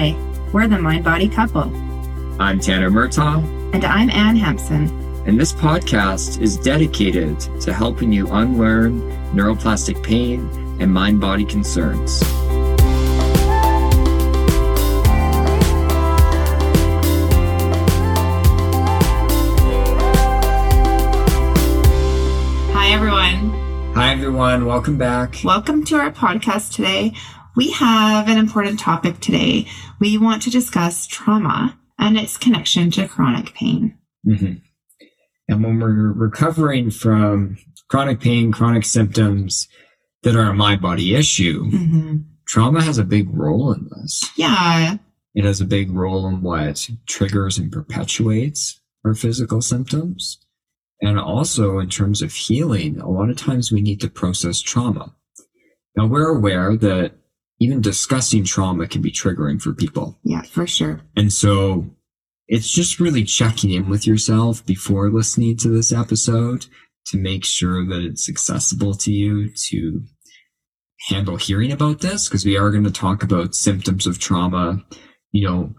Hi, we're the Mind Body Couple, I'm Tanner Murtaugh, and I'm Anne Hampson. and this podcast is dedicated to helping you unlearn neuroplastic pain and mind body concerns. Hi, everyone. Hi, everyone. Welcome back. Welcome to our podcast today. We have an important topic today. We want to discuss trauma and its connection to chronic pain. Mhm. And when we're recovering from chronic pain, chronic symptoms that are a mind body issue, Mm-hmm. trauma has a big role in this. Yeah, It has a big role in what triggers and perpetuates our physical symptoms. And also in terms of healing, a lot of times we need to process trauma. Now we're aware that even discussing trauma can be triggering for people. yeah, for sure. And so it's just really checking in with yourself before listening to this episode to make sure that it's accessible to you to handle hearing about this because we are going to talk about symptoms of trauma, you know,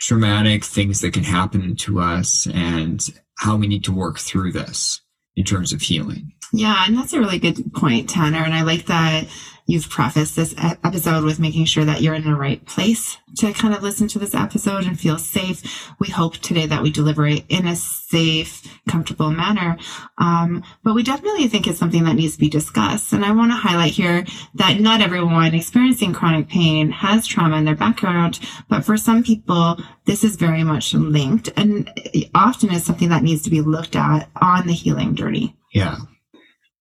traumatic things that can happen to us and how we need to work through this in terms of healing. Yeah, and that's a really good point, Tanner. And I like that you've prefaced this episode with making sure that you're in the right place to kind of listen to this episode and feel safe. We hope today that we deliver it in a safe, comfortable manner. Um, but we definitely think it's something that needs to be discussed. And I want to highlight here that not everyone experiencing chronic pain has trauma in their background, but for some people, this is very much linked and often is something that needs to be looked at on the healing journey. Yeah.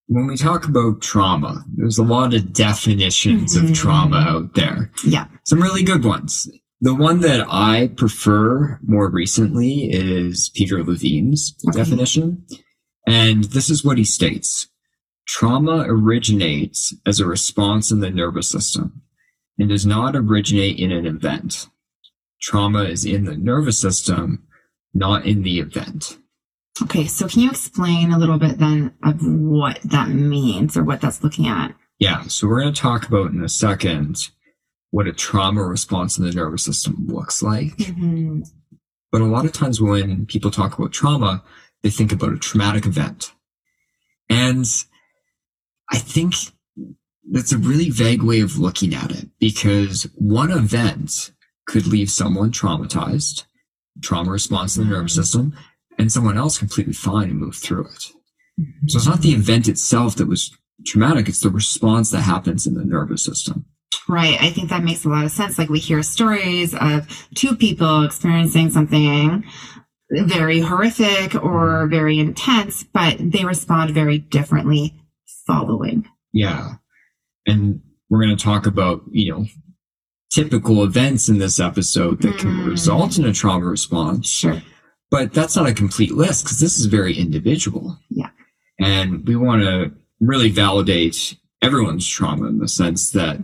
When we talk about trauma, there's a lot of definitions Mhm. of trauma out there. Yeah. Some really good ones. The one that I prefer more recently is Peter Levine's Okay. definition. And this is what he states. Trauma originates as a response in the nervous system and does not originate in an event. Trauma is in the nervous system, not in the event. Okay, so can you explain a little bit then of what that means or what that's looking at? Yeah, so we're going to talk about in a second what a trauma response in the nervous system looks like. Mm-hmm. But a lot of times when people talk about trauma, they think about a traumatic event. And I think that's a really vague way of looking at it because one event could leave someone traumatized, trauma response in the nervous Mhm. system, and someone else completely fine and move through it. So it's not the event itself that was traumatic, it's the response that happens in the nervous system. Right. I think that makes a lot of sense. Like we hear stories of two people experiencing something very horrific or very intense, but they respond very differently following. Yeah. And we're going to talk about, you know, typical events in this episode that can Mm. result in a trauma response. Sure. But that's not a complete list because this is very individual. Yeah. And we want to really validate everyone's trauma in the sense that,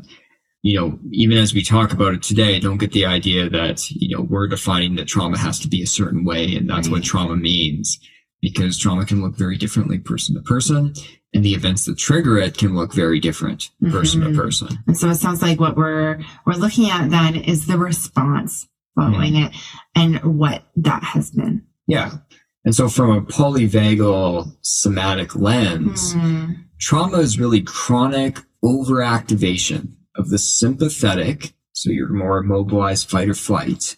you know, even as we talk about it today, don't get the idea that, you know, we're defining that trauma has to be a certain way and that's what trauma means because trauma can look very differently person to person and the events that trigger it can look very different person Mhm. to person. And so it sounds like what we're we're looking at then is the response following it and what that has been. Yeah. And so from a polyvagal somatic lens, Hmm. trauma is really chronic overactivation of the sympathetic, so your more immobilized fight or flight,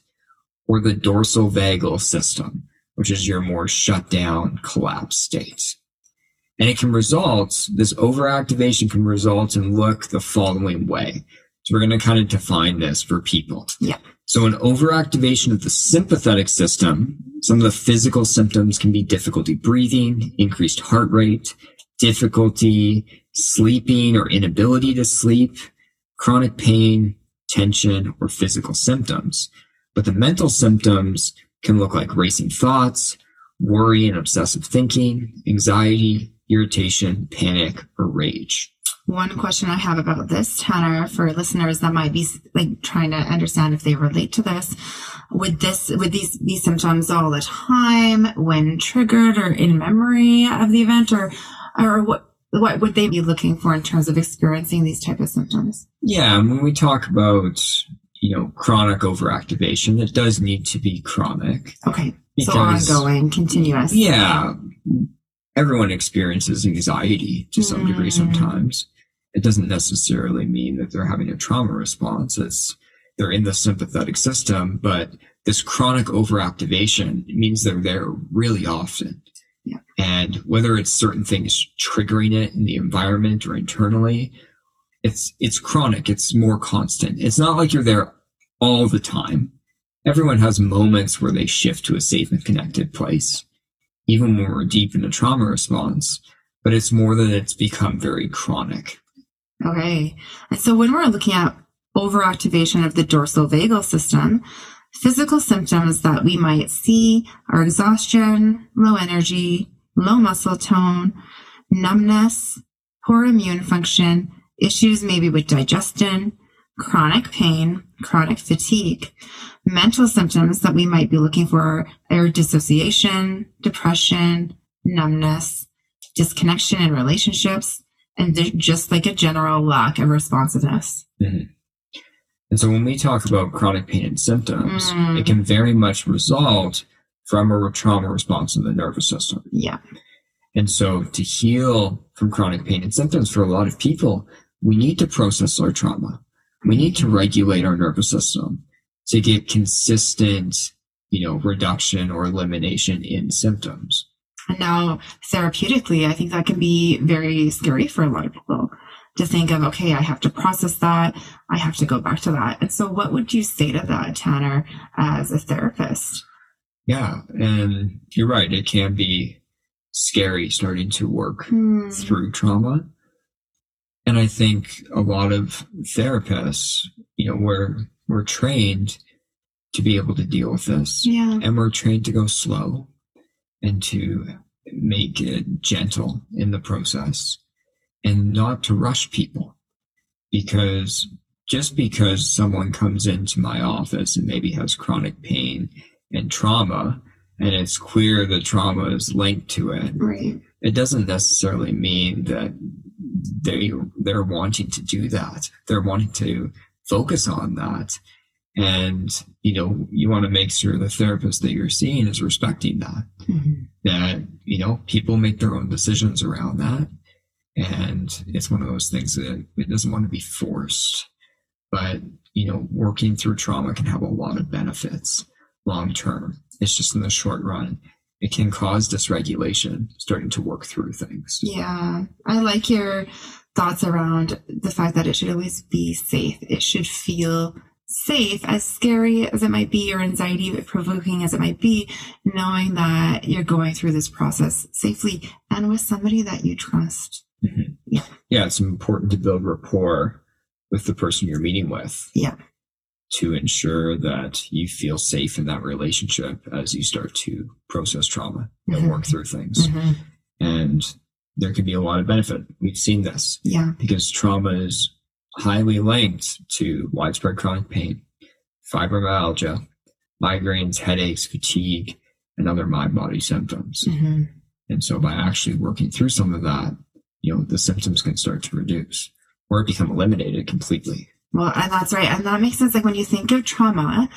or the dorsal vagal system, which is your more shut down collapse state. And it can result, this overactivation can result and look the following way. So we're going to kind of define this for people. Yeah. So an overactivation of the sympathetic system, some of the physical symptoms can be difficulty breathing, increased heart rate, difficulty sleeping or inability to sleep, chronic pain, tension, or physical symptoms. But the mental symptoms can look like racing thoughts, worry and obsessive thinking, anxiety, irritation, panic, or rage. One question I have about this, Tanner, for listeners that might be like trying to understand if they relate to this, would this would these be symptoms all the time when triggered or in memory of the event, or or what what would they be looking for in terms of experiencing these type of symptoms? Yeah, when we talk about, you know, chronic overactivation. It does need to be chronic. Okay. so ongoing, continuous. Yeah. Everyone experiences anxiety to some degree Mm. sometimes. It doesn't necessarily mean that they're having a trauma response. It's they're in the sympathetic system, but this chronic overactivation means they're there really often. Yeah. And whether it's certain things triggering it in the environment or internally, it's it's chronic. It's more constant. It's not like you're there all the time. Everyone has moments where they shift to a safe and connected place, even when we're deep in a trauma response. But it's more that it's become very chronic. Okay. And so when we're looking at overactivation of the dorsal vagal system, physical symptoms that we might see are exhaustion, low energy, low muscle tone, numbness, poor immune function, issues maybe with digestion, chronic pain, chronic fatigue. Mental symptoms that we might be looking for are dissociation, depression, numbness, disconnection in relationships, and just like a general lack of responsiveness. And so when we talk about chronic pain and symptoms, Mm. it can very much result from a trauma response in the nervous system. Yeah. And so to heal from chronic pain and symptoms for a lot of people, we need to process our trauma. We need to regulate our nervous system to get consistent, you know, reduction or elimination in symptoms. And now, therapeutically, I think that can be very scary for a lot of people to think of, okay, I have to process that. I have to go back to that. And so, what would you say to that, Tanner, as a therapist? Yeah. And you're right. It can be scary starting to work Hmm. through trauma. And I think a lot of therapists, you know, we're, we're trained to be able to deal with this Yeah. and we're trained to go slow and to make it gentle in the process and not to rush people because just because someone comes into my office and maybe has chronic pain and trauma and it's clear the trauma is linked to it Right. it doesn't necessarily mean that they they're wanting to do that. They're wanting to focus on that. And you know, you want to make sure the therapist that you're seeing is respecting that. Mhm. That, you know, people make their own decisions around that. And it's one of those things that it doesn't want to be forced. But, you know, working through trauma can have a lot of benefits long term. It's just in the short run it can cause dysregulation starting to work through things. Yeah. I like your thoughts around the fact that it should always be safe. It should feel safe, as scary as it might be or anxiety provoking as it might be, knowing that you're going through this process safely and with somebody that you trust. Yeah, it's important to build rapport with the person you're meeting with. Yeah. To ensure that you feel safe in that relationship as you start to process trauma and Mhm. work through things. And there can be a lot of benefit. We've seen this Yeah. because trauma is highly linked to widespread chronic pain, fibromyalgia, migraines, headaches, fatigue, and other mind body symptoms. Mhm. And so by actually working through some of that, you know, the symptoms can start to reduce or become eliminated completely. Well, and that's right. And that makes sense. Like when you think of trauma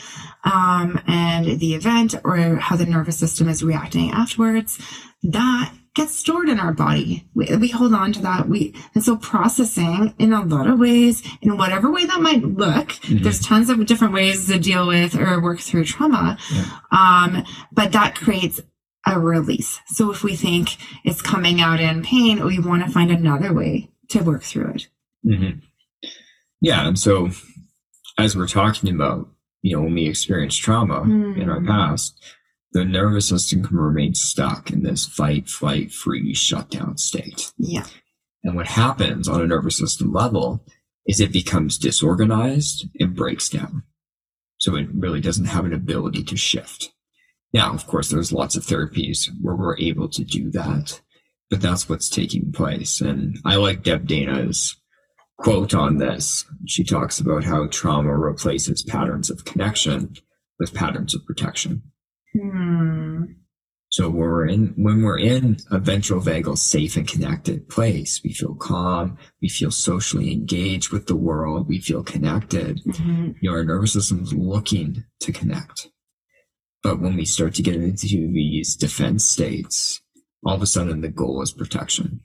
um, and the event or how the nervous system is reacting afterwards, that gets stored in our body. We, we hold on to that. We and so processing in a lot of ways, in whatever way that might look, Mhm. there's tons of different ways to deal with or work through trauma. Yeah. Um, but that creates a release. So if we think it's coming out in pain, we want to find another way to work through it. Mm-hmm. Yeah. And so as we're talking about, you know, when we experience trauma in our Mm. past, the nervous system can remain stuck in this fight, flight, freeze, shutdown state. Yeah. And what happens on a nervous system level is it becomes disorganized and breaks down. So it really doesn't have an ability to shift. Now, of course, there's lots of therapies where we're able to do that, but that's what's taking place. And I like Deb Dana's quote on this. She talks about how trauma replaces patterns of connection with patterns of protection. Hmm. So when we're in when we're in a ventral vagal safe and connected place, we feel calm, we feel socially engaged with the world, we feel connected. hmm You know, our nervous system's looking to connect. But when we start to get into these defense states, all of a sudden the goal is protection.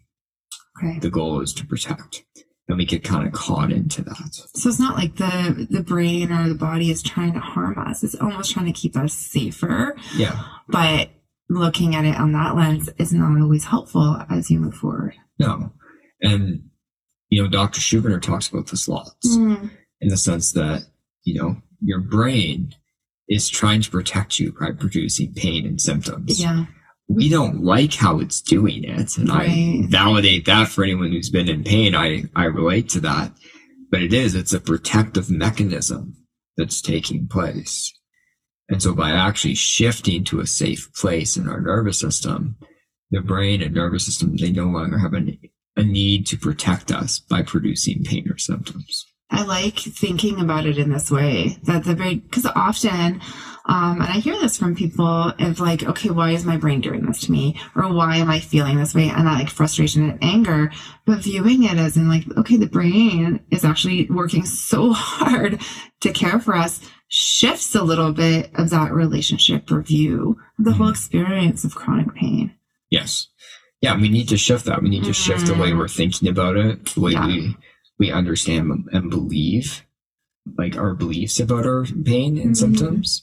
Okay. The goal is to protect. And we get kind of caught into that. So it's not like the the brain or the body is trying to harm us. It's almost trying to keep us safer. Yeah. But looking at it on that lens is not always helpful as you move forward. No. And, you know, Dr. Schubiner talks about this lots mm-hmm. in the sense that, you know, your brain is trying to protect you by producing pain and symptoms. Yeah. We don't like how it's doing it. And I validate that for anyone who's been in pain. I, I relate to that. But it is, it's a protective mechanism that's taking place. And so by actually shifting to a safe place in our nervous system, the brain and nervous system, they no longer have a, a need to protect us by producing pain or symptoms. I like thinking about it in this way that the brain, because often, um, and I hear this from people of like, okay, why is my brain doing this to me? Or why am I feeling this way? And that like frustration and anger, but viewing it as in like, okay, the brain is actually working so hard to care for us shifts a little bit of that relationship review, of the whole Mhm. experience of chronic pain. Yes. Yeah, we need to shift that. We need to shift the way Mhm. we're thinking about it, the way Yeah. we we understand and believe, like our beliefs about our pain and Mhm. symptoms.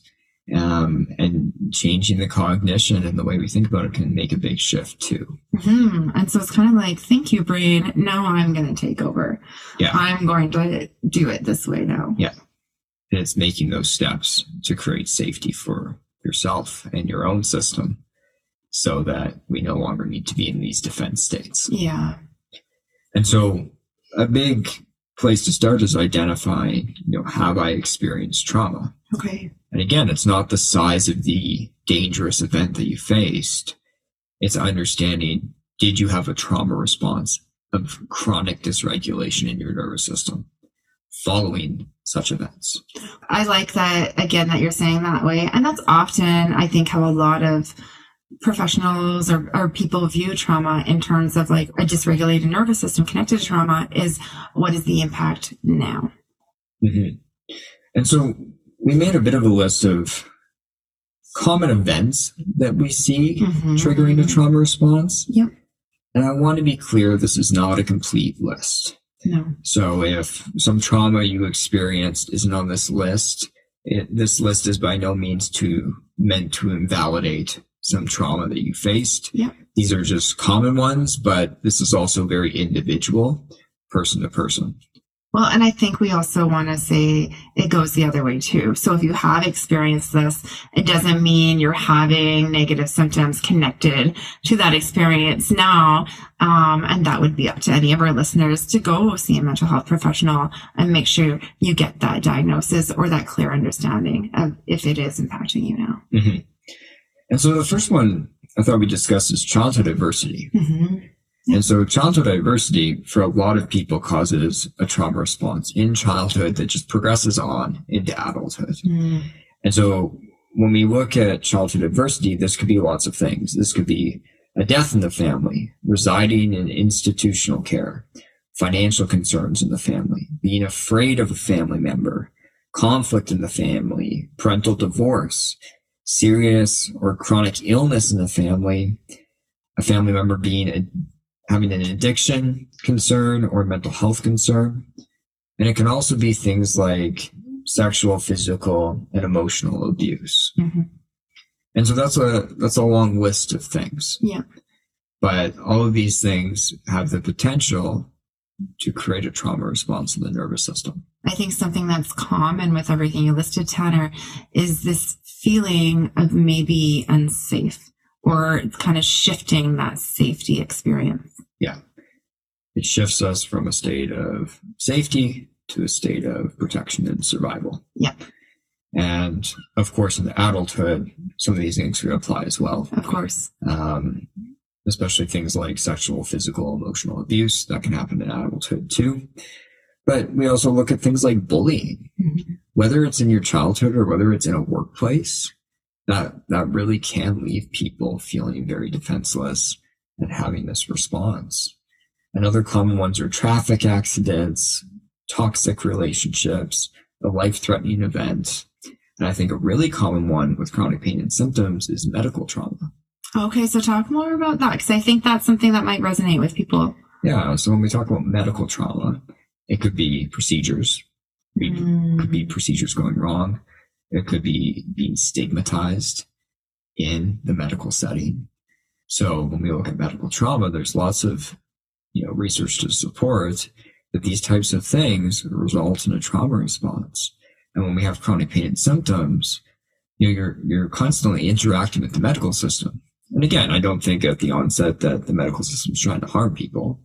Um, and changing the cognition and the way we think about it can make a big shift too. hmm And so it's kind of like, thank you, brain. Now I'm going to take over. Yeah. I'm going to do it this way now. Yeah. And it's making those steps to create safety for yourself and your own system so that we no longer need to be in these defense states. Yeah. And so a big place to start is identifying, you know, have I experienced trauma? Okay. And again, it's not the size of the dangerous event that you faced. It's understanding, did you have a trauma response of chronic dysregulation in your nervous system following such events? I like that again that you're saying that way. And that's often, I think, how a lot of professionals or, or people view trauma in terms of like a dysregulated nervous system connected to trauma is what is the impact now? hmm And so we made a bit of a list of common events that we see Mhm. triggering a trauma response. Yep. And I want to be clear, this is not a complete list. No. So if some trauma you experienced isn't on this list, it, this list is by no means to meant to invalidate some trauma that you faced. Yeah. These are just common ones, but this is also very individual, person to person. Well, and I think we also want to say it goes the other way too. So if you have experienced this, it doesn't mean you're having negative symptoms connected to that experience now. Um, and that would be up to any of our listeners to go see a mental health professional and make sure you get that diagnosis or that clear understanding of if it is impacting you now. hmm And so the first one I thought we discussed is childhood adversity. Mm-hmm. And so childhood adversity for a lot of people causes a trauma response in childhood that just progresses on into adulthood. And so when we look at childhood adversity, this could be lots of things. This could be a death in the family, residing in institutional care, financial concerns in the family, being afraid of a family member, conflict in the family, parental divorce, serious or chronic illness in the family, a family member being a, having an addiction concern or mental health concern. And it can also be things like sexual, physical, and emotional abuse. Mm-hmm. And so that's a that's a long list of things. Yeah. But all of these things have the potential to create a trauma response in the nervous system. I think something that's common with everything you listed, Tanner, is this feeling of maybe unsafe or kind of shifting that safety experience. Yeah. It shifts us from a state of safety to a state of protection and survival. Yep. And of course, in adulthood, some of these things could apply as well. Of course. um, especially things like sexual, physical, emotional abuse that can happen in adulthood too. But we also look at things like bullying, Mhm. whether it's in your childhood or whether it's in a workplace. that that really can leave people feeling very defenseless and having this response. And other common ones are traffic accidents, toxic relationships, a life threatening event. And I think a really common one with chronic pain and symptoms is medical trauma. Okay, so talk more about that because I think that's something that might resonate with people. Yeah. So when we talk about medical trauma, it could be procedures. It Mm. could be procedures going wrong. It could be being stigmatized in the medical setting. So when we look at medical trauma, there's lots of, you know, research to support that these types of things result in a trauma response. And when we have chronic pain and symptoms, you know, you're, you're constantly interacting with the medical system. And again, I don't think at the onset that the medical system is trying to harm people.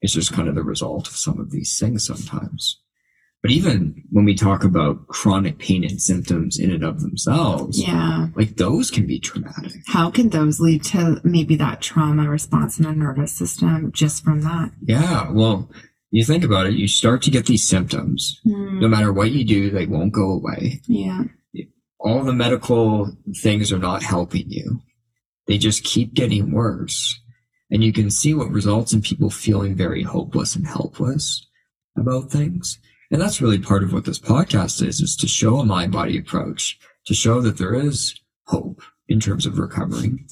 It's just kind of the result of some of these things sometimes. But even when we talk about chronic pain and symptoms in and of themselves, Yeah. like those can be traumatic. How can those lead to maybe that trauma response in the nervous system just from that? Yeah. Well, you think about it, you start to get these symptoms. Mm. No matter what you do, they won't go away. Yeah. All the medical things are not helping you. They just keep getting worse. And you can see what results in people feeling very hopeless and helpless about things. And that's really part of what this podcast is, is to show a mind body approach, to show that there is hope in terms of recovering.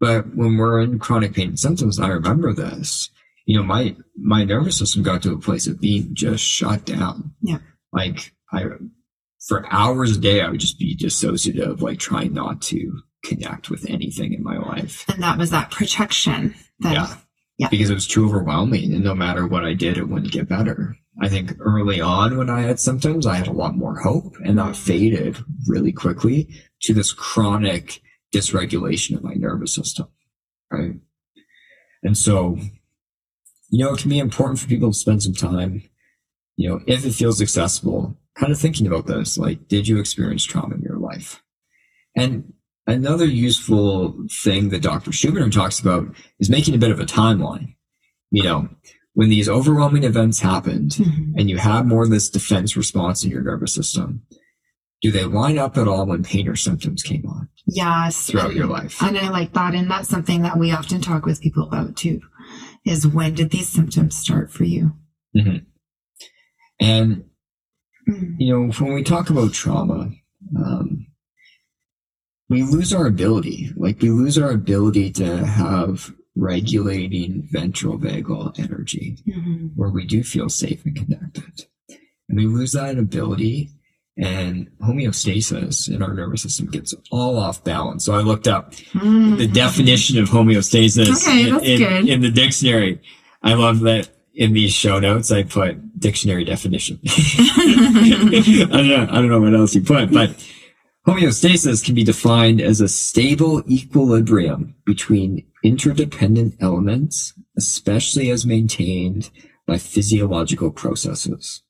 But when we're in chronic pain and symptoms, I remember this, you know, my, my nervous system got to a place of being just shut down. Yeah. Like I, for hours a day, I would just be dissociative, like trying not to connect with anything in my life. And that was that protection that Yeah. Yeah. Because it was too overwhelming and no matter what I did, it wouldn't get better. I think early on when I had symptoms, I had a lot more hope and that faded really quickly to this chronic dysregulation of my nervous system. Right. And so, you know, it can be important for people to spend some time, you know, if it feels accessible, kind of thinking about this. Like, did you experience trauma in your life? And another useful thing that Dr. Schubiner talks about is making a bit of a timeline. You know, when these overwhelming events happened Mhm. and you have more of this defense response in your nervous system, do they line up at all when pain or symptoms came on Yes. throughout your life? And I like that. And that's something that we often talk with people about too, is when did these symptoms start for you? And, Mm. you know, when we talk about trauma, um, we lose our ability, like we lose our ability to have regulating ventral vagal energy. Mhm. where we do feel safe and connected. And we lose that ability and homeostasis in our nervous system gets all off balance. So I looked up the Mhm. definition of homeostasis Okay, in, in- in the dictionary. I love that in these show notes I put dictionary definition. I don't know, I don't know what else you put, but homeostasis can be defined as a stable equilibrium between interdependent elements, especially as maintained by physiological processes.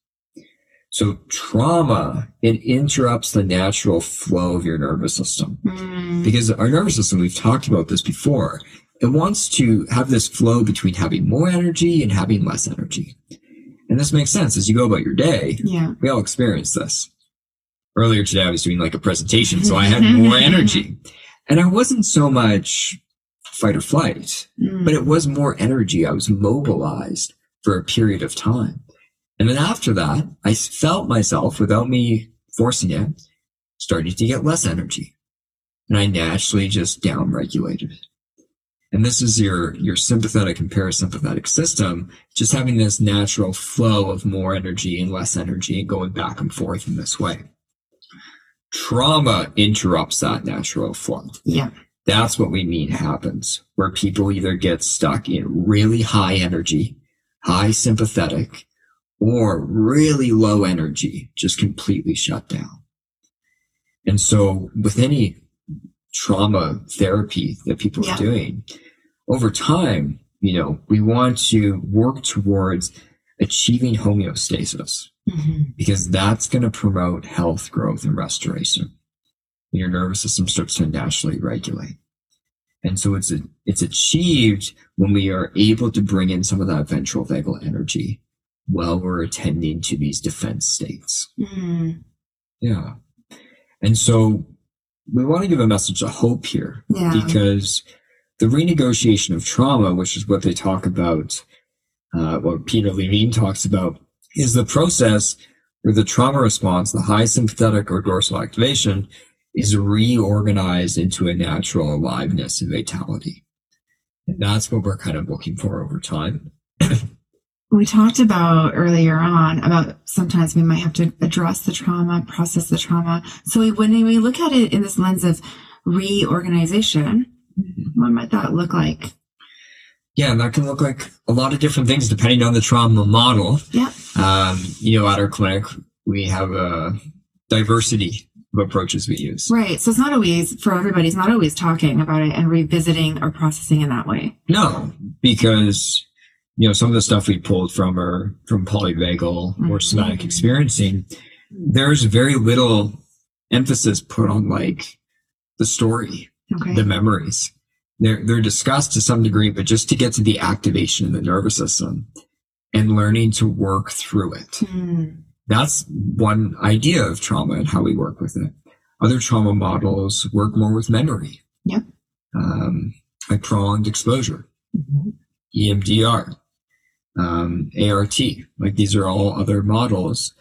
So trauma, it interrupts the natural flow of your nervous system Mm. because our nervous system, we've talked about this before, it wants to have this flow between having more energy and having less energy. And this makes sense as you go about your day. Yeah. We all experience this. Earlier today, I was doing like a presentation, so I had more energy. And I wasn't so much fight or flight, Mm. but it was more energy. I was mobilized for a period of time. And then after that, I felt myself without me forcing it, starting to get less energy. And I naturally just down regulated. And this is your, your sympathetic and parasympathetic system, just having this natural flow of more energy and less energy and going back and forth in this way. Trauma interrupts that natural flow. yeah. That's what we mean happens, where people either get stuck in really high energy, high sympathetic, or really low energy, just completely shut down. And so with any trauma therapy that people Yeah. are doing, over time, you know, we want to work towards achieving homeostasis Mhm. because that's going to promote health, growth, and restoration. Your nervous system starts to naturally regulate. And so it's, a, it's achieved when we are able to bring in some of that ventral vagal energy while we're attending to these defense states. Mm. Yeah. And so we want to give a message of hope here Yeah. because the renegotiation of trauma, which is what they talk about, uh, what Peter Levine talks about, is the process where the trauma response, the high sympathetic or dorsal activation, is reorganized into a natural aliveness and vitality. And that's what we're kind of looking for over time. we talked about earlier on about sometimes we might have to address the trauma, process the trauma. So we, when we look at it in this lens of reorganization, mm-hmm. what might that look like? Yeah, and that can look like a lot of different things depending on the trauma model. Yeah. Um, you know, at our clinic, we have a diversity of approaches we use. Right. So it's not always for everybody. It's not always talking about it and revisiting or processing in that way. No, because you know some of the stuff we pulled from are from polyvagal or somatic experiencing. There's very little emphasis put on like the story, Okay. the memories. They're they're discussed to some degree, but just to get to the activation of the nervous system and learning to work through it. Hmm. That's one idea of trauma and how we work with it. Other trauma models work more with memory. Yep. Um, like prolonged exposure, Mhm. EMDR, um, ART. Like these are all other models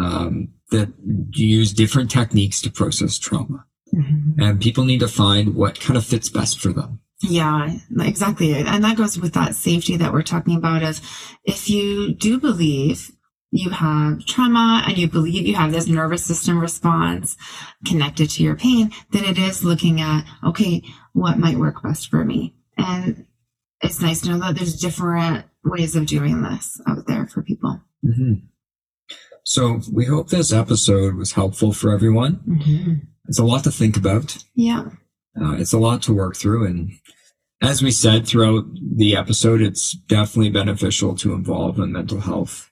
um, that use different techniques to process trauma. Mhm. And people need to find what kind of fits best for them. Yeah, exactly. And that goes with that safety that we're talking about of if you do believe you have trauma and you believe you have this nervous system response connected to your pain, then it is looking at, okay, what might work best for me? And it's nice to know that there's different ways of doing this out there for people. hmm So we hope this episode was helpful for everyone. It's a lot to think about. Yeah. Uh, it's a lot to work through. And as we said throughout the episode, it's definitely beneficial to involve a mental health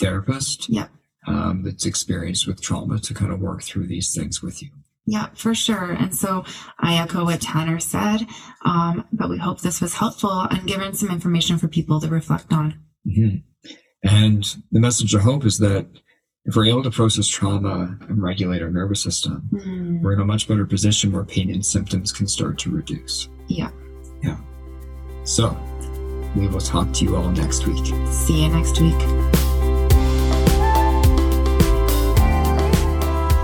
therapist Yeah. um, that's experienced with trauma to kind of work through these things with you. Yeah, for sure. And so I echo what Tanner said, um, but we hope this was helpful and given some information for people to reflect on. hmm And the message of hope is that if we're able to process trauma and regulate our nervous system, Mm, we're in a much better position where pain and symptoms can start to reduce. Yeah. Yeah. So we will talk to you all next week. See you next week.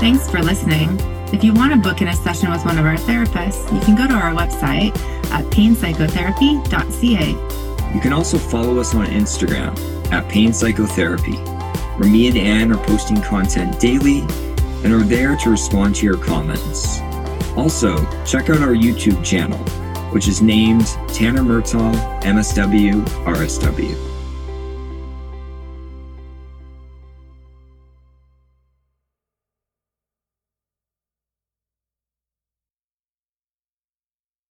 Thanks for listening. If you want to book in a session with one of our therapists, you can go to our website at painpsychotherapy.ca. You can also follow us on Instagram at Pain Psychotherapy, where me and Anne are posting content daily and are there to respond to your comments. Also, check out our YouTube channel, which is named Tanner Murtaugh MSW RSW.